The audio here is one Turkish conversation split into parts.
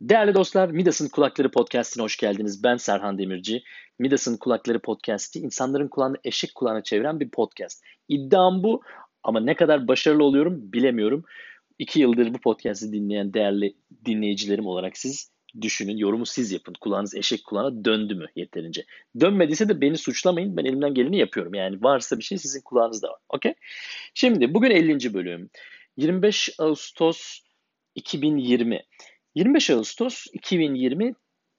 Değerli dostlar, Midas'ın Kulakları Podcast'ine hoş geldiniz. Ben Serhan Demirci. Midas'ın Kulakları Podcast'i insanların kulağını eşek kulağına çeviren bir podcast. İddiam bu ama ne kadar başarılı oluyorum bilemiyorum. İki yıldır bu podcast'i dinleyen değerli dinleyicilerim olarak siz düşünün, yorumu siz yapın. Kulağınız eşek kulağına döndü mü yeterince? Dönmediyse de beni suçlamayın. Ben elimden geleni yapıyorum. Yani varsa bir şey sizin kulağınızda var. Okey? Şimdi bugün 50. bölüm. 25 Ağustos 2020. 25 Ağustos 2020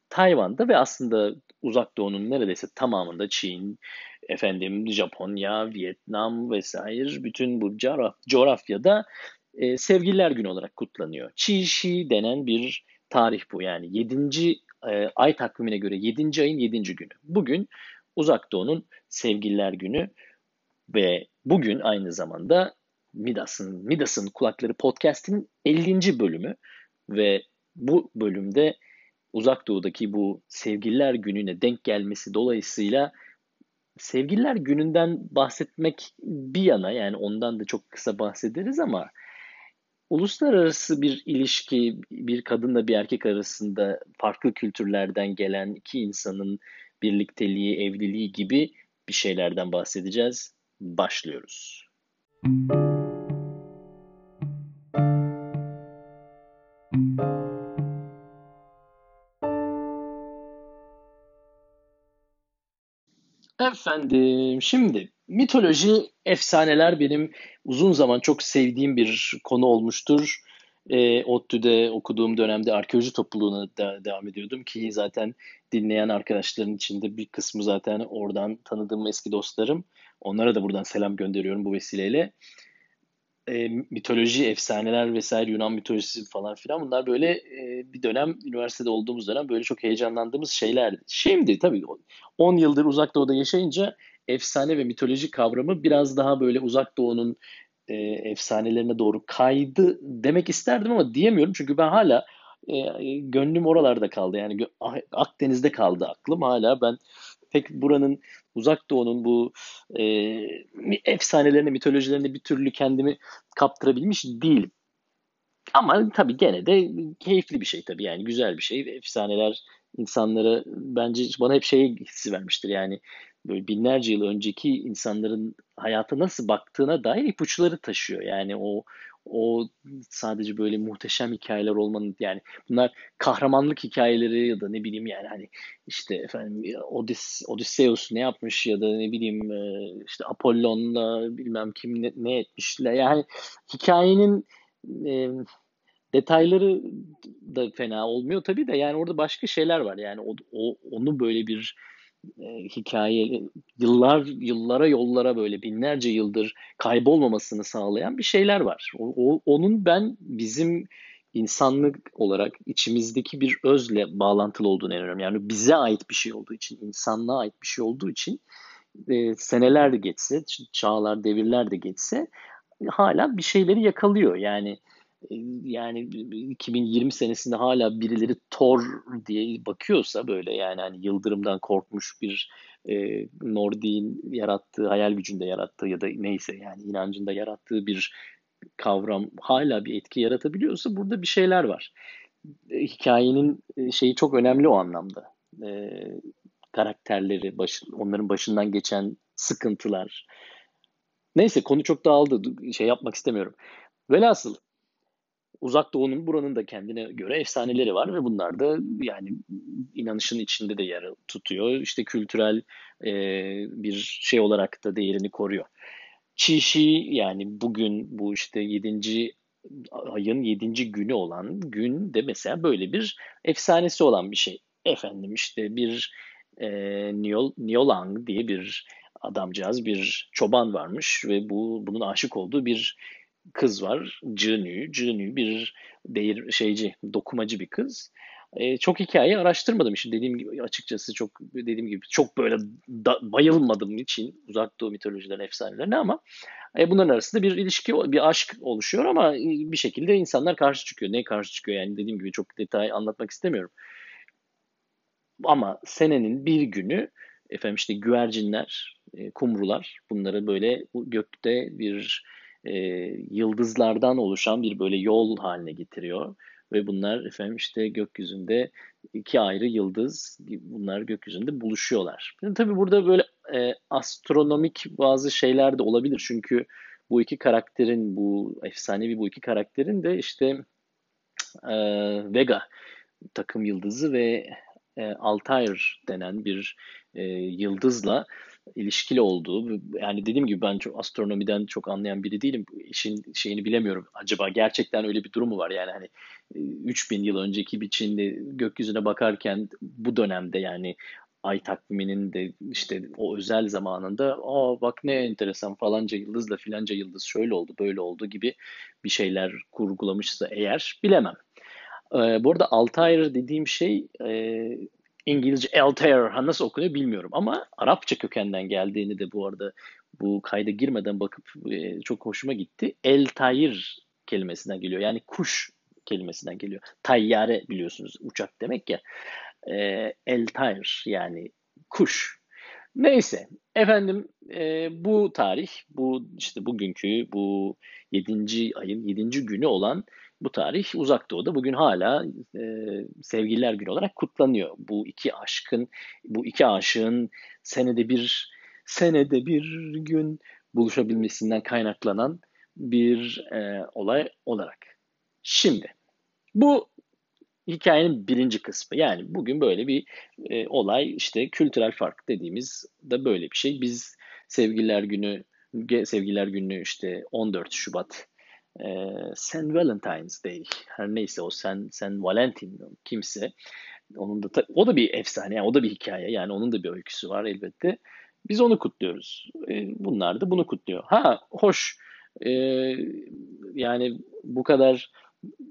Tayvan'da ve aslında Uzak Doğu'nun neredeyse tamamında Çin, efendim Japonya, Vietnam vesaire bütün bu coğrafyada e, Sevgililer Günü olarak kutlanıyor. Qi denen bir tarih bu yani 7. E, ay takvimine göre 7. ayın 7. günü. Bugün Uzak Doğu'nun Sevgililer Günü ve bugün aynı zamanda Midas'ın Midas'ın Kulakları Podcast'in 50. bölümü ve bu bölümde Uzak Doğu'daki bu Sevgililer Günü'ne denk gelmesi dolayısıyla Sevgililer Günü'nden bahsetmek bir yana yani ondan da çok kısa bahsederiz ama uluslararası bir ilişki bir kadınla bir erkek arasında farklı kültürlerden gelen iki insanın birlikteliği, evliliği gibi bir şeylerden bahsedeceğiz. Başlıyoruz. Müzik Efendim, şimdi mitoloji, efsaneler benim uzun zaman çok sevdiğim bir konu olmuştur. E, ODTÜ'de okuduğum dönemde arkeoloji topluluğuna da devam ediyordum ki zaten dinleyen arkadaşların içinde bir kısmı zaten oradan tanıdığım eski dostlarım. Onlara da buradan selam gönderiyorum bu vesileyle e, mitoloji, efsaneler vesaire Yunan mitolojisi falan filan bunlar böyle e, bir dönem üniversitede olduğumuz dönem böyle çok heyecanlandığımız şeylerdi. Şimdi tabii 10 yıldır uzak doğuda yaşayınca efsane ve mitoloji kavramı biraz daha böyle uzak doğunun e, efsanelerine doğru kaydı demek isterdim ama diyemiyorum çünkü ben hala e, gönlüm oralarda kaldı. Yani Akdeniz'de kaldı aklım hala ben pek buranın uzak doğunun bu e, efsanelerine, mitolojilerine bir türlü kendimi kaptırabilmiş değilim. Ama tabii gene de keyifli bir şey tabii yani güzel bir şey. Efsaneler insanlara bence bana hep şey hissi vermiştir yani böyle binlerce yıl önceki insanların hayata nasıl baktığına dair ipuçları taşıyor. Yani o o sadece böyle muhteşem hikayeler olmanın yani bunlar kahramanlık hikayeleri ya da ne bileyim yani hani işte efendim Odys Odysseus ne yapmış ya da ne bileyim e, işte Apollon'la bilmem kim ne, ne etmişler. Yani hikayenin e, detayları da fena olmuyor tabii de yani orada başka şeyler var. Yani o, o onu böyle bir e, hikaye yıllar yıllara yollara böyle binlerce yıldır kaybolmamasını sağlayan bir şeyler var. O, o, onun ben bizim insanlık olarak içimizdeki bir özle bağlantılı olduğunu inanıyorum. Yani bize ait bir şey olduğu için, insanlığa ait bir şey olduğu için e, seneler de geçse, çağlar, devirler de geçse hala bir şeyleri yakalıyor. Yani yani 2020 senesinde hala birileri Thor diye bakıyorsa böyle yani hani yıldırımdan korkmuş bir e, Nordik'in yarattığı, hayal gücünde yarattığı ya da neyse yani inancında yarattığı bir kavram hala bir etki yaratabiliyorsa burada bir şeyler var. E, hikayenin e, şeyi çok önemli o anlamda. E, karakterleri, baş, onların başından geçen sıkıntılar. Neyse konu çok dağıldı. Şey yapmak istemiyorum. Velhasıl Uzak Doğu'nun buranın da kendine göre efsaneleri var ve bunlar da yani inanışın içinde de yer tutuyor. İşte kültürel e, bir şey olarak da değerini koruyor. Çişi yani bugün bu işte 7. ayın 7. günü olan gün de mesela böyle bir efsanesi olan bir şey. Efendim işte bir e, Niol, Niolang diye bir adamcağız bir çoban varmış ve bu bunun aşık olduğu bir kız var. Cünü. Cünü bir değir şeyci, dokumacı bir kız. E, çok hikaye araştırmadım. için dediğim gibi açıkçası çok dediğim gibi çok böyle da, bayılmadığım için uzak doğu mitolojilerine, efsanelerine ama e, bunların arasında bir ilişki, bir aşk oluşuyor ama bir şekilde insanlar karşı çıkıyor. Ne karşı çıkıyor yani dediğim gibi çok detay anlatmak istemiyorum. Ama senenin bir günü efendim işte güvercinler, e, kumrular bunları böyle gökte bir e, yıldızlardan oluşan bir böyle yol haline getiriyor. ve bunlar efendim işte gökyüzünde iki ayrı yıldız bunlar gökyüzünde buluşuyorlar. Yani tabii burada böyle e, astronomik bazı şeyler de olabilir çünkü bu iki karakterin bu efsanevi bu iki karakterin de işte e, Vega takım yıldızı ve e, Altair denen bir e, yıldızla ilişkili olduğu yani dediğim gibi ben çok astronomiden çok anlayan biri değilim. İşin şeyini bilemiyorum. Acaba gerçekten öyle bir durum mu var? Yani hani 3000 e, yıl önceki bir Çinli gökyüzüne bakarken bu dönemde yani ay takviminin de işte o özel zamanında aa bak ne enteresan falanca yıldızla filanca yıldız şöyle oldu böyle oldu gibi bir şeyler kurgulamışsa eğer bilemem. Ee, bu arada Altair dediğim şey e, İngilizce Altair nasıl okunuyor bilmiyorum ama Arapça kökenden geldiğini de bu arada bu kayda girmeden bakıp e, çok hoşuma gitti. El Tayir kelimesinden geliyor. Yani kuş kelimesinden geliyor. Tayyare biliyorsunuz uçak demek ya. E, El Tayir yani kuş. Neyse efendim e, bu tarih bu işte bugünkü bu 7. ayın 7. günü olan bu tarih uzak doğuda bugün hala e, sevgililer günü olarak kutlanıyor. Bu iki aşkın, bu iki aşığın senede bir senede bir gün buluşabilmesinden kaynaklanan bir e, olay olarak. Şimdi bu hikayenin birinci kısmı. Yani bugün böyle bir e, olay işte kültürel fark dediğimiz da böyle bir şey. Biz sevgililer günü sevgililer günü işte 14 Şubat e, St. Valentine's Day her neyse o Sen Sen Valentin kimse onun da o da bir efsane yani o da bir hikaye yani onun da bir öyküsü var elbette. Biz onu kutluyoruz. E, bunlar da bunu kutluyor. Ha hoş e, yani bu kadar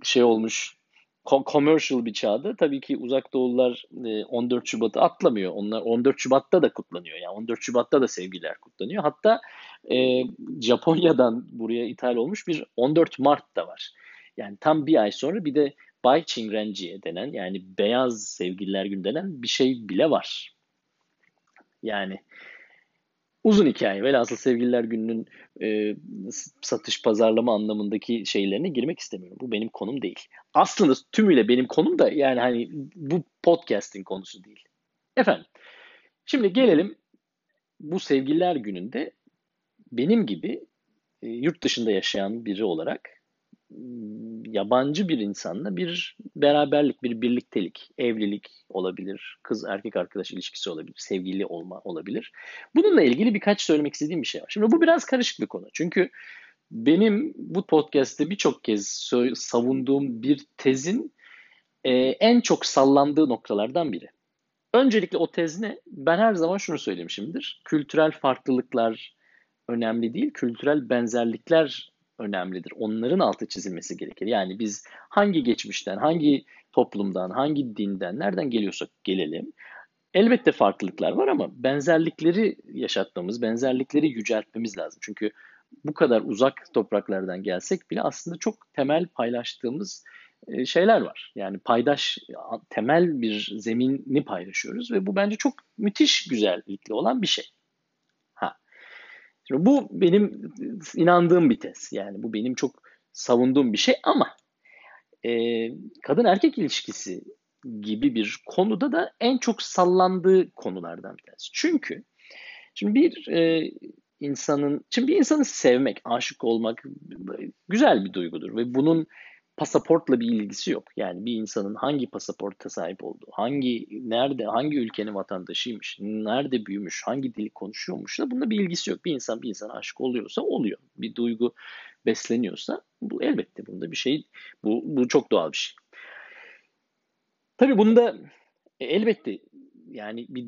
şey olmuş commercial bir çağda tabii ki uzak doğulular 14 e, Şubat'ı atlamıyor. Onlar 14 Şubat'ta da kutlanıyor. Yani 14 Şubat'ta da sevgiler kutlanıyor. Hatta e, Japonya'dan buraya ithal olmuş bir 14 Mart da var. Yani tam bir ay sonra bir de Bay Chingrenjiye denen yani beyaz sevgililer günü denen bir şey bile var. Yani uzun hikaye. Velhasıl sevgililer gününün e, satış pazarlama anlamındaki şeylerine girmek istemiyorum. Bu benim konum değil. Aslında tümüyle benim konum da yani hani bu podcast'in konusu değil. Efendim şimdi gelelim bu sevgililer gününde benim gibi e, yurt dışında yaşayan biri olarak yabancı bir insanla bir beraberlik, bir birliktelik, evlilik olabilir, kız erkek arkadaş ilişkisi olabilir, sevgili olma olabilir. Bununla ilgili birkaç söylemek istediğim bir şey var. Şimdi bu biraz karışık bir konu. Çünkü benim bu podcast'te birçok kez savunduğum bir tezin e, en çok sallandığı noktalardan biri. Öncelikle o tez ne? Ben her zaman şunu söylemişimdir. Kültürel farklılıklar önemli değil, kültürel benzerlikler önemlidir. Onların altı çizilmesi gerekir. Yani biz hangi geçmişten, hangi toplumdan, hangi dinden, nereden geliyorsak gelelim. Elbette farklılıklar var ama benzerlikleri yaşatmamız, benzerlikleri yüceltmemiz lazım. Çünkü bu kadar uzak topraklardan gelsek bile aslında çok temel paylaştığımız e, şeyler var. Yani paydaş, temel bir zemini paylaşıyoruz ve bu bence çok müthiş güzellikli olan bir şey. Şimdi bu benim inandığım bir tez. Yani bu benim çok savunduğum bir şey ama e, kadın erkek ilişkisi gibi bir konuda da en çok sallandığı konulardan bir tanesi. Çünkü şimdi bir e, insanın, şimdi bir insanı sevmek, aşık olmak güzel bir duygudur ve bunun pasaportla bir ilgisi yok. Yani bir insanın hangi pasaporta sahip olduğu, hangi nerede, hangi ülkenin vatandaşıymış, nerede büyümüş, hangi dili konuşuyormuş da bunda bir ilgisi yok. Bir insan bir insana aşık oluyorsa oluyor. Bir duygu besleniyorsa bu elbette bunda bir şey, bu, bu çok doğal bir şey. Tabii bunda e, elbette yani bir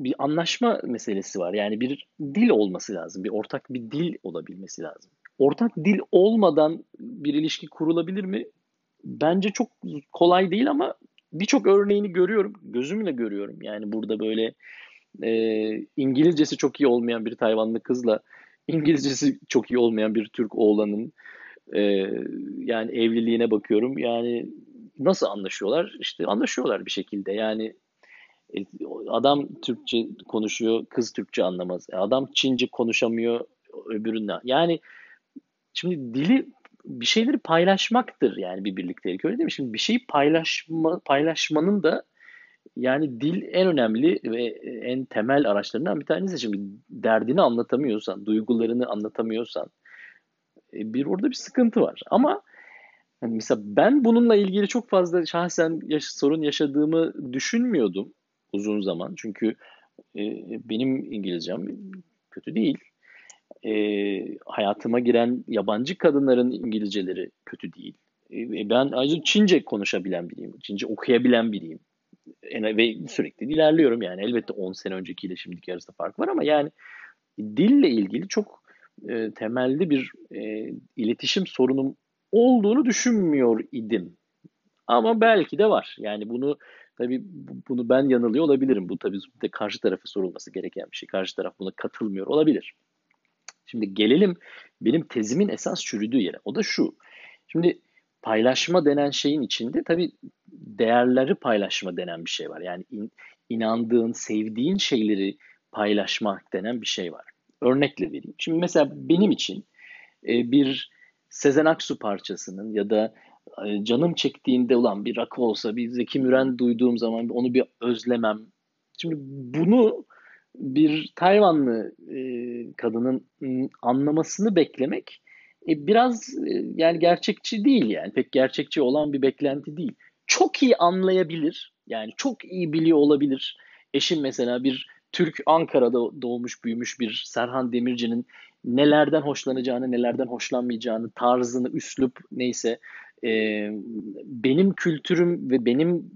bir anlaşma meselesi var. Yani bir dil olması lazım. Bir ortak bir dil olabilmesi lazım ortak dil olmadan bir ilişki kurulabilir mi? Bence çok kolay değil ama birçok örneğini görüyorum. Gözümle görüyorum. Yani burada böyle e, İngilizcesi çok iyi olmayan bir Tayvanlı kızla İngilizcesi çok iyi olmayan bir Türk oğlanın e, yani evliliğine bakıyorum. Yani nasıl anlaşıyorlar? İşte anlaşıyorlar bir şekilde. Yani e, adam Türkçe konuşuyor, kız Türkçe anlamaz. Adam Çince konuşamıyor öbüründen. Yani Şimdi dili bir şeyleri paylaşmaktır yani bir birliktelik öyle değil mi? Şimdi bir şeyi paylaşma, paylaşmanın da yani dil en önemli ve en temel araçlarından bir tanesi. Şimdi derdini anlatamıyorsan, duygularını anlatamıyorsan e, bir orada bir sıkıntı var. Ama yani mesela ben bununla ilgili çok fazla şahsen yaş sorun yaşadığımı düşünmüyordum uzun zaman. Çünkü e, benim İngilizcem kötü değil. E, hayatıma giren yabancı kadınların İngilizceleri kötü değil. E, ben ayrıca Çince konuşabilen biriyim. Çince okuyabilen biriyim. E, ve sürekli ilerliyorum yani. Elbette 10 sene öncekiyle şimdiki arasında fark var ama yani dille ilgili çok e, temelli bir e, iletişim sorunum olduğunu düşünmüyor idim. Ama belki de var. Yani bunu tabii bunu ben yanılıyor olabilirim. Bu tabii de karşı tarafı sorulması gereken bir şey. Karşı taraf buna katılmıyor olabilir. Şimdi gelelim benim tezimin esas çürüdüğü yere. O da şu. Şimdi paylaşma denen şeyin içinde tabii değerleri paylaşma denen bir şey var. Yani in, inandığın, sevdiğin şeyleri paylaşmak denen bir şey var. Örnekle vereyim. Şimdi mesela benim için e, bir Sezen Aksu parçasının ya da e, canım çektiğinde olan bir rakı olsa, bir Zeki Müren duyduğum zaman onu bir özlemem. Şimdi bunu bir Tayvanlı e, kadının anlamasını beklemek e, biraz e, yani gerçekçi değil yani pek gerçekçi olan bir beklenti değil. Çok iyi anlayabilir yani çok iyi biliyor olabilir. Eşim mesela bir Türk Ankara'da doğmuş büyümüş bir Serhan Demirci'nin nelerden hoşlanacağını, nelerden hoşlanmayacağını, tarzını, üslup neyse e, benim kültürüm ve benim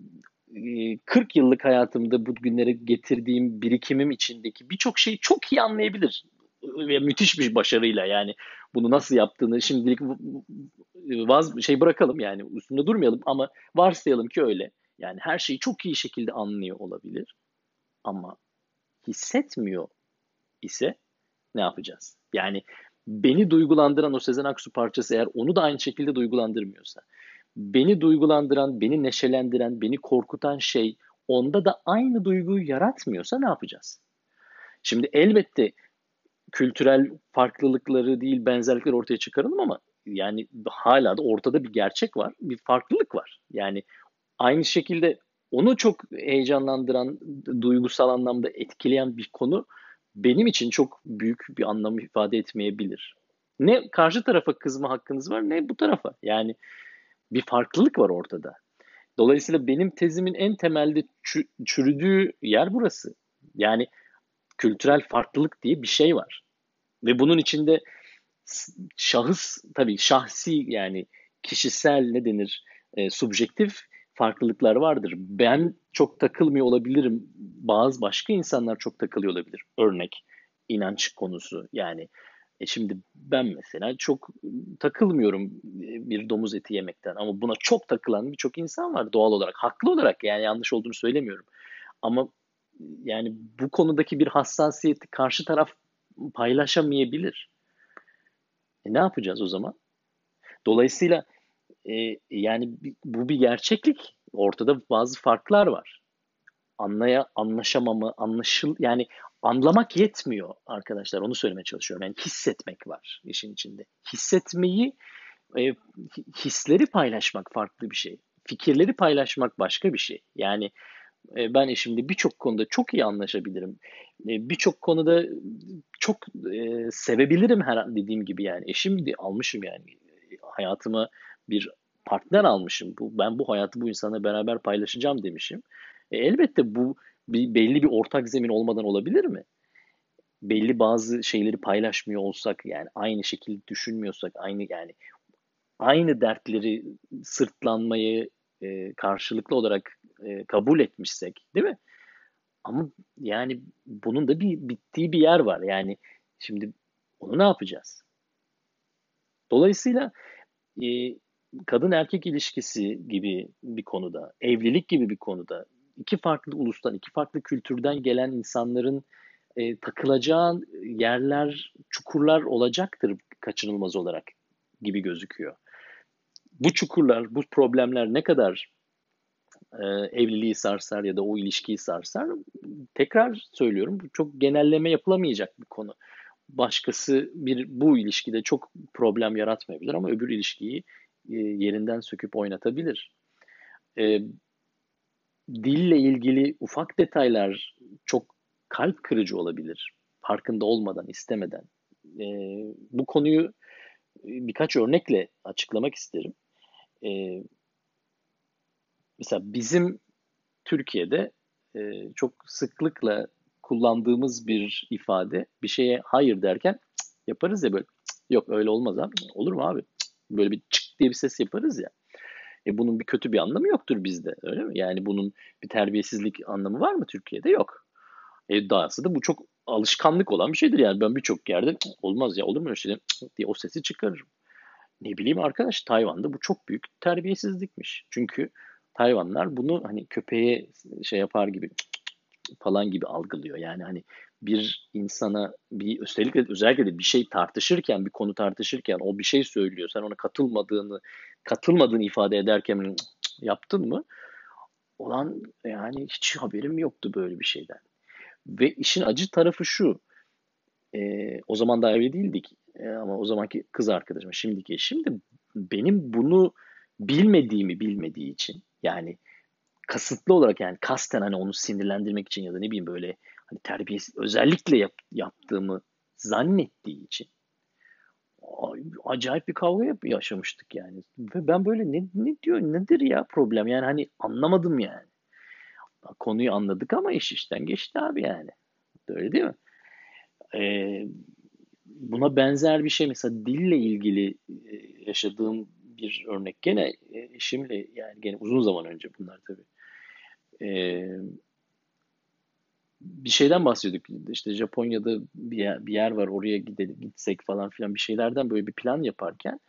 40 yıllık hayatımda bu günlere getirdiğim birikimim içindeki birçok şeyi çok iyi anlayabilir. Ve müthiş bir başarıyla yani bunu nasıl yaptığını şimdilik vaz şey bırakalım yani üstünde durmayalım ama varsayalım ki öyle. Yani her şeyi çok iyi şekilde anlıyor olabilir. Ama hissetmiyor ise ne yapacağız? Yani beni duygulandıran o Sezen Aksu parçası eğer onu da aynı şekilde duygulandırmıyorsa, beni duygulandıran, beni neşelendiren, beni korkutan şey onda da aynı duyguyu yaratmıyorsa ne yapacağız? Şimdi elbette kültürel farklılıkları değil benzerlikler ortaya çıkaralım ama yani hala da ortada bir gerçek var, bir farklılık var. Yani aynı şekilde onu çok heyecanlandıran, duygusal anlamda etkileyen bir konu benim için çok büyük bir anlam ifade etmeyebilir. Ne karşı tarafa kızma hakkınız var ne bu tarafa. Yani bir farklılık var ortada. Dolayısıyla benim tezimin en temelde çürüdüğü yer burası. Yani kültürel farklılık diye bir şey var. Ve bunun içinde şahıs tabii şahsi yani kişisel ne denir e, subjektif farklılıklar vardır. Ben çok takılmıyor olabilirim. Bazı başka insanlar çok takılıyor olabilir. Örnek inanç konusu yani. E şimdi ben mesela çok takılmıyorum bir domuz eti yemekten ama buna çok takılan birçok insan var doğal olarak. Haklı olarak yani yanlış olduğunu söylemiyorum. Ama yani bu konudaki bir hassasiyeti karşı taraf paylaşamayabilir. E ne yapacağız o zaman? Dolayısıyla e, yani bu bir gerçeklik. Ortada bazı farklar var. Anlaya anlaşamamı, anlaşıl yani anlamak yetmiyor arkadaşlar. Onu söylemeye çalışıyorum. Yani hissetmek var işin içinde. Hissetmeyi e, hisleri paylaşmak farklı bir şey. Fikirleri paylaşmak başka bir şey. Yani e, ben eşimle birçok konuda çok iyi anlaşabilirim. E, birçok konuda çok e, sevebilirim her dediğim gibi yani. Eşim almışım yani hayatıma bir partner almışım. Bu, ben bu hayatı bu insana beraber paylaşacağım demişim. E, elbette bu bir, belli bir ortak zemin olmadan olabilir mi? Belli bazı şeyleri paylaşmıyor olsak yani aynı şekilde düşünmüyorsak aynı yani aynı dertleri sırtlanmayı e, karşılıklı olarak e, kabul etmişsek değil mi? Ama yani bunun da bir bittiği bir yer var. Yani şimdi onu ne yapacağız? Dolayısıyla e, kadın erkek ilişkisi gibi bir konuda, evlilik gibi bir konuda iki farklı ulustan, iki farklı kültürden gelen insanların e, takılacağı yerler, çukurlar olacaktır kaçınılmaz olarak gibi gözüküyor. Bu çukurlar, bu problemler ne kadar e, evliliği sarsar ya da o ilişkiyi sarsar, tekrar söylüyorum bu çok genelleme yapılamayacak bir konu. başkası bir bu ilişkide çok problem yaratmayabilir ama öbür ilişkiyi e, yerinden söküp oynatabilir. E, dille ilgili ufak detaylar çok kalp kırıcı olabilir. Farkında olmadan, istemeden. E, bu konuyu e, birkaç örnekle açıklamak isterim. E, mesela bizim Türkiye'de e, çok sıklıkla kullandığımız bir ifade bir şeye hayır derken yaparız ya böyle yok öyle olmaz abi. Olur mu abi? Böyle bir çık diye bir ses yaparız ya. E bunun bir kötü bir anlamı yoktur bizde öyle mi? Yani bunun bir terbiyesizlik anlamı var mı Türkiye'de? Yok. E dahası da bu çok alışkanlık olan bir şeydir yani. Ben birçok yerde olmaz ya olur mu öyle şey diye o sesi çıkarırım. Ne bileyim arkadaş Tayvan'da bu çok büyük terbiyesizlikmiş. Çünkü Tayvanlar bunu hani köpeğe şey yapar gibi falan gibi algılıyor. Yani hani bir insana bir özellikle özellikle de bir şey tartışırken bir konu tartışırken o bir şey söylüyor. Sen ona katılmadığını katılmadığını ifade ederken yaptın mı? Olan yani hiç haberim yoktu böyle bir şeyden. Ve işin acı tarafı şu. E, o zaman da evli değildik. E, ama o zamanki kız arkadaşım, şimdiki eşim de benim bunu bilmediğimi bilmediği için yani kasıtlı olarak yani kasten hani onu sinirlendirmek için ya da ne bileyim böyle hani terbiyesiz özellikle yap, yaptığımı zannettiği için acayip bir kavga yap yaşamıştık yani. Ve ben böyle ne, ne diyor nedir ya problem yani hani anlamadım yani. Konuyu anladık ama iş işten geçti abi yani. Öyle değil mi? Ee, buna benzer bir şey mesela dille ilgili e, yaşadığım bir örnek gene e, eşimle yani gene uzun zaman önce bunlar tabii. Ee, bir şeyden bahsediyorduk. İşte Japonya'da bir yer, bir yer var oraya gidelim, gitsek falan filan bir şeylerden böyle bir plan yaparken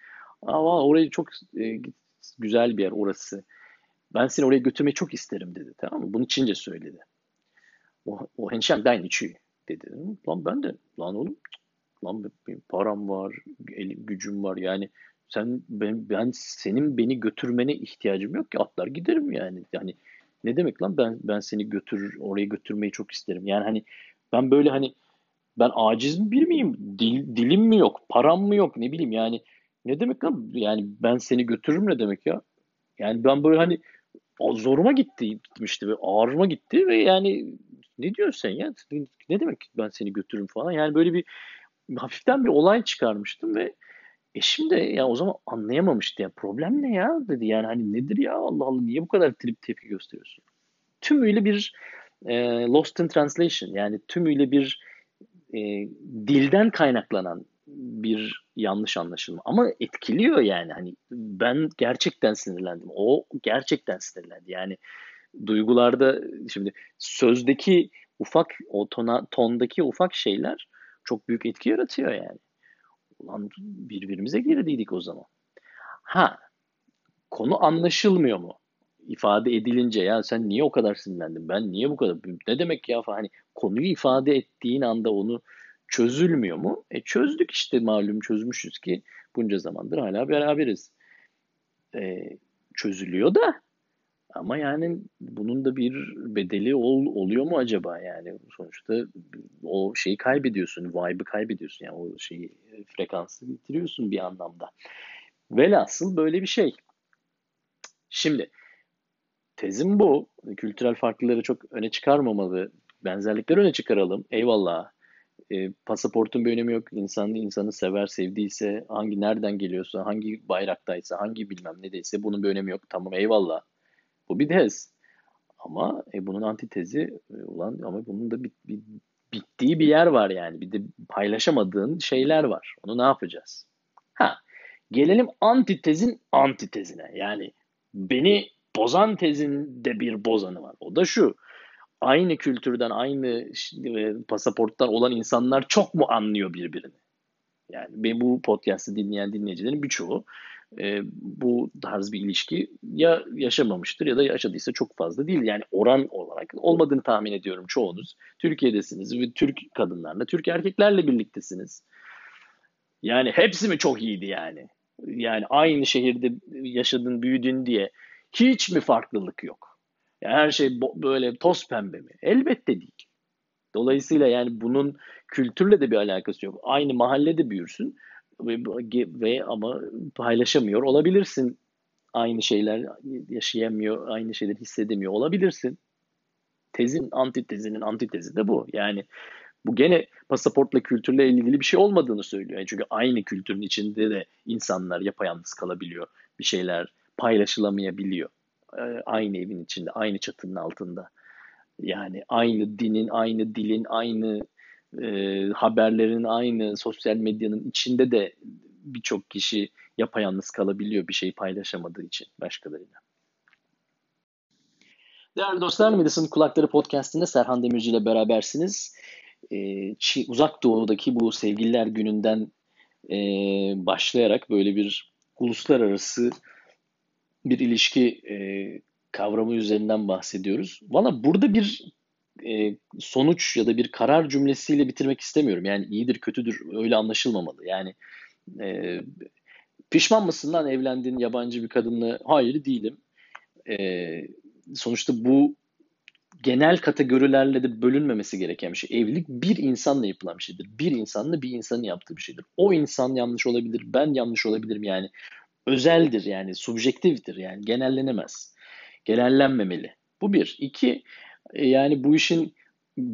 Aa, orayı çok e, güzel bir yer orası. Ben seni oraya götürmeyi çok isterim dedi. Tamam mı? Bunu Çince söyledi. O, o henşem ben içi dedi. Lan ben de lan oğlum lan benim param var, elim, gücüm var yani sen ben, ben senin beni götürmene ihtiyacım yok ki atlar giderim yani. Yani ne demek lan ben ben seni götür oraya götürmeyi çok isterim. Yani hani ben böyle hani ben aciz mi bir miyim? Dil, dilim mi yok? Param mı yok? Ne bileyim yani. Ne demek lan? Yani ben seni götürürüm ne demek ya? Yani ben böyle hani zoruma gitti gitmişti ve ağrıma gitti ve yani ne diyorsun sen ya? Ne demek ben seni götürürüm falan. Yani böyle bir hafiften bir olay çıkarmıştım ve Eşim de ya o zaman anlayamamıştı ya. Problem ne ya dedi. Yani hani nedir ya Allah Allah niye bu kadar trip tepki gösteriyorsun? Tümüyle bir e, lost in translation yani tümüyle bir e, dilden kaynaklanan bir yanlış anlaşılma. Ama etkiliyor yani. Hani ben gerçekten sinirlendim. O gerçekten sinirlendi. Yani duygularda şimdi sözdeki ufak o tona, tondaki ufak şeyler çok büyük etki yaratıyor yani. Ulan birbirimize girdiydik o zaman. Ha konu anlaşılmıyor mu? ifade edilince ya sen niye o kadar sinirlendin? Ben niye bu kadar? Ne demek ya. Hani konuyu ifade ettiğin anda onu çözülmüyor mu? E çözdük işte malum çözmüşüz ki bunca zamandır hala beraberiz. E, çözülüyor da ama yani bunun da bir bedeli ol, oluyor mu acaba yani sonuçta o şeyi kaybediyorsun, vibe'ı kaybediyorsun yani o şeyi frekansı bitiriyorsun bir anlamda. Velhasıl böyle bir şey. Şimdi tezim bu. Kültürel farklılıkları çok öne çıkarmamalı. Benzerlikleri öne çıkaralım. Eyvallah. E, pasaportun bir önemi yok. İnsan insanı sever, sevdiyse, hangi nereden geliyorsa, hangi bayraktaysa, hangi bilmem ne deyse bunun bir önemi yok. Tamam eyvallah. Bu bir tez. Ama e, bunun antitezi e, olan ama bunun da bir, bir, bittiği bir yer var yani. Bir de paylaşamadığın şeyler var. Onu ne yapacağız? Ha, gelelim antitezin antitezine. Yani beni bozan tezin de bir bozanı var. O da şu. Aynı kültürden, aynı e, pasaporttan olan insanlar çok mu anlıyor birbirini? Yani bu podcast'ı dinleyen dinleyicilerin birçoğu e, bu tarz bir ilişki ya yaşamamıştır ya da yaşadıysa çok fazla değil. Yani oran olarak olmadığını tahmin ediyorum çoğunuz. Türkiye'desiniz ve Türk kadınlarla, Türk erkeklerle birliktesiniz. Yani hepsi mi çok iyiydi yani? Yani aynı şehirde yaşadın, büyüdün diye hiç mi farklılık yok? Yani her şey böyle toz pembe mi? Elbette değil. Dolayısıyla yani bunun kültürle de bir alakası yok. Aynı mahallede büyürsün ve, ve ama paylaşamıyor olabilirsin. Aynı şeyler yaşayamıyor, aynı şeyleri hissedemiyor olabilirsin. Tezin antitezinin antitezi de bu. Yani bu gene pasaportla kültürle ilgili bir şey olmadığını söylüyor. Yani çünkü aynı kültürün içinde de insanlar yapayalnız kalabiliyor. Bir şeyler paylaşılamayabiliyor. Ee, aynı evin içinde, aynı çatının altında. Yani aynı dinin, aynı dilin, aynı e, haberlerin, aynı sosyal medyanın içinde de birçok kişi yapayalnız kalabiliyor bir şey paylaşamadığı için başkalarıyla. Değerli dostlar, Midas'ın Kulakları Podcast'inde Serhan Demirci ile berabersiniz. Ee, uzak Doğu'daki bu sevgililer gününden e, başlayarak böyle bir uluslararası bir ilişki e, kavramı üzerinden bahsediyoruz. Valla burada bir e, sonuç ya da bir karar cümlesiyle bitirmek istemiyorum. Yani iyidir kötüdür öyle anlaşılmamalı. Yani e, pişman mısın lan evlendiğin yabancı bir kadınla? Hayır değilim. E, sonuçta bu genel kategorilerle de bölünmemesi gereken bir şey. Evlilik bir insanla yapılan bir şeydir. Bir insanla bir insanın yaptığı bir şeydir. O insan yanlış olabilir, ben yanlış olabilirim yani. Özeldir yani, subjektiftir yani, genellenemez. Genellenmemeli. Bu bir. İki, e, yani bu işin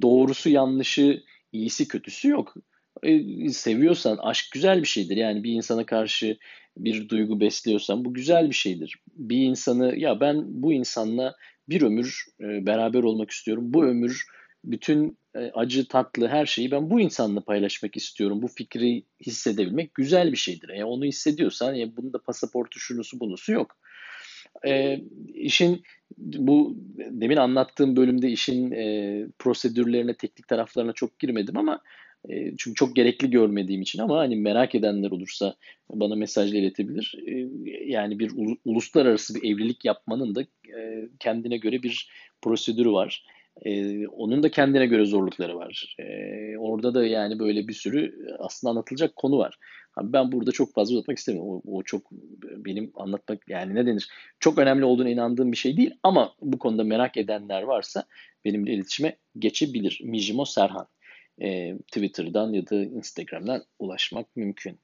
doğrusu yanlışı, iyisi kötüsü yok. E, seviyorsan aşk güzel bir şeydir. Yani bir insana karşı bir duygu besliyorsan bu güzel bir şeydir. Bir insanı ya ben bu insanla bir ömür e, beraber olmak istiyorum. Bu ömür bütün acı, tatlı her şeyi ben bu insanla paylaşmak istiyorum. Bu fikri hissedebilmek güzel bir şeydir. Yani onu hissediyorsan yani bunun da pasaportu şunusu bunusu yok. E, işin bu demin anlattığım bölümde işin e, prosedürlerine, teknik taraflarına çok girmedim ama e, çünkü çok gerekli görmediğim için ama hani merak edenler olursa bana mesajla iletebilir. E, yani bir uluslararası bir evlilik yapmanın da e, kendine göre bir prosedürü var. onun da kendine göre zorlukları var. orada da yani böyle bir sürü aslında anlatılacak konu var. Ben burada çok fazla uzatmak istemiyorum. O, o çok benim anlatmak yani ne denir? Çok önemli olduğuna inandığım bir şey değil ama bu konuda merak edenler varsa benimle iletişime geçebilir. Mijimo Serhan e, Twitter'dan ya da Instagram'dan ulaşmak mümkün.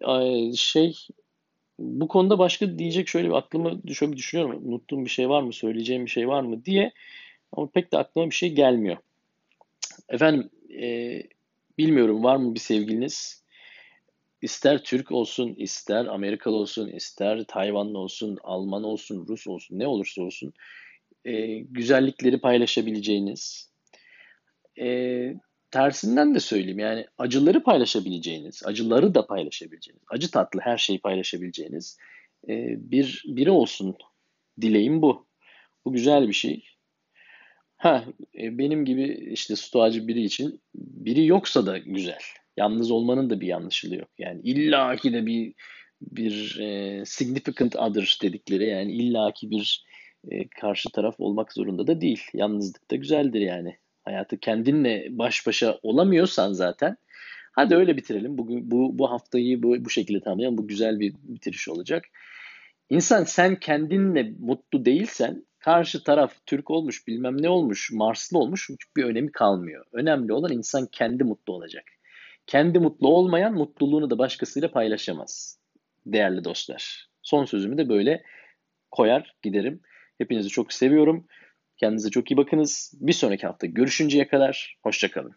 E, şey bu konuda başka diyecek şöyle bir aklıma şöyle bir düşünüyorum. Unuttuğum bir şey var mı? Söyleyeceğim bir şey var mı diye. Ama pek de aklıma bir şey gelmiyor. Efendim e, bilmiyorum var mı bir sevgiliniz? İster Türk olsun, ister Amerikalı olsun, ister Tayvanlı olsun, Alman olsun, Rus olsun, ne olursa olsun e, güzellikleri paylaşabileceğiniz, e, tersinden de söyleyeyim yani acıları paylaşabileceğiniz, acıları da paylaşabileceğiniz, acı tatlı her şeyi paylaşabileceğiniz e, bir biri olsun dileğim bu. Bu güzel bir şey. Ha, e, benim gibi işte stoacı biri için biri yoksa da güzel. Yalnız olmanın da bir yanlışlığı yok. Yani illaki de bir bir e, significant other dedikleri yani illaki bir e, karşı taraf olmak zorunda da değil. Yalnızlık da güzeldir yani hayatı kendinle baş başa olamıyorsan zaten hadi öyle bitirelim. Bugün bu bu haftayı bu, bu şekilde tamamlayalım. Bu güzel bir bitiriş olacak. İnsan sen kendinle mutlu değilsen karşı taraf Türk olmuş, bilmem ne olmuş, Marslı olmuş hiçbir önemi kalmıyor. Önemli olan insan kendi mutlu olacak. Kendi mutlu olmayan mutluluğunu da başkasıyla paylaşamaz. Değerli dostlar. Son sözümü de böyle koyar giderim. Hepinizi çok seviyorum. Kendinize çok iyi bakınız. Bir sonraki hafta görüşünceye kadar hoşçakalın.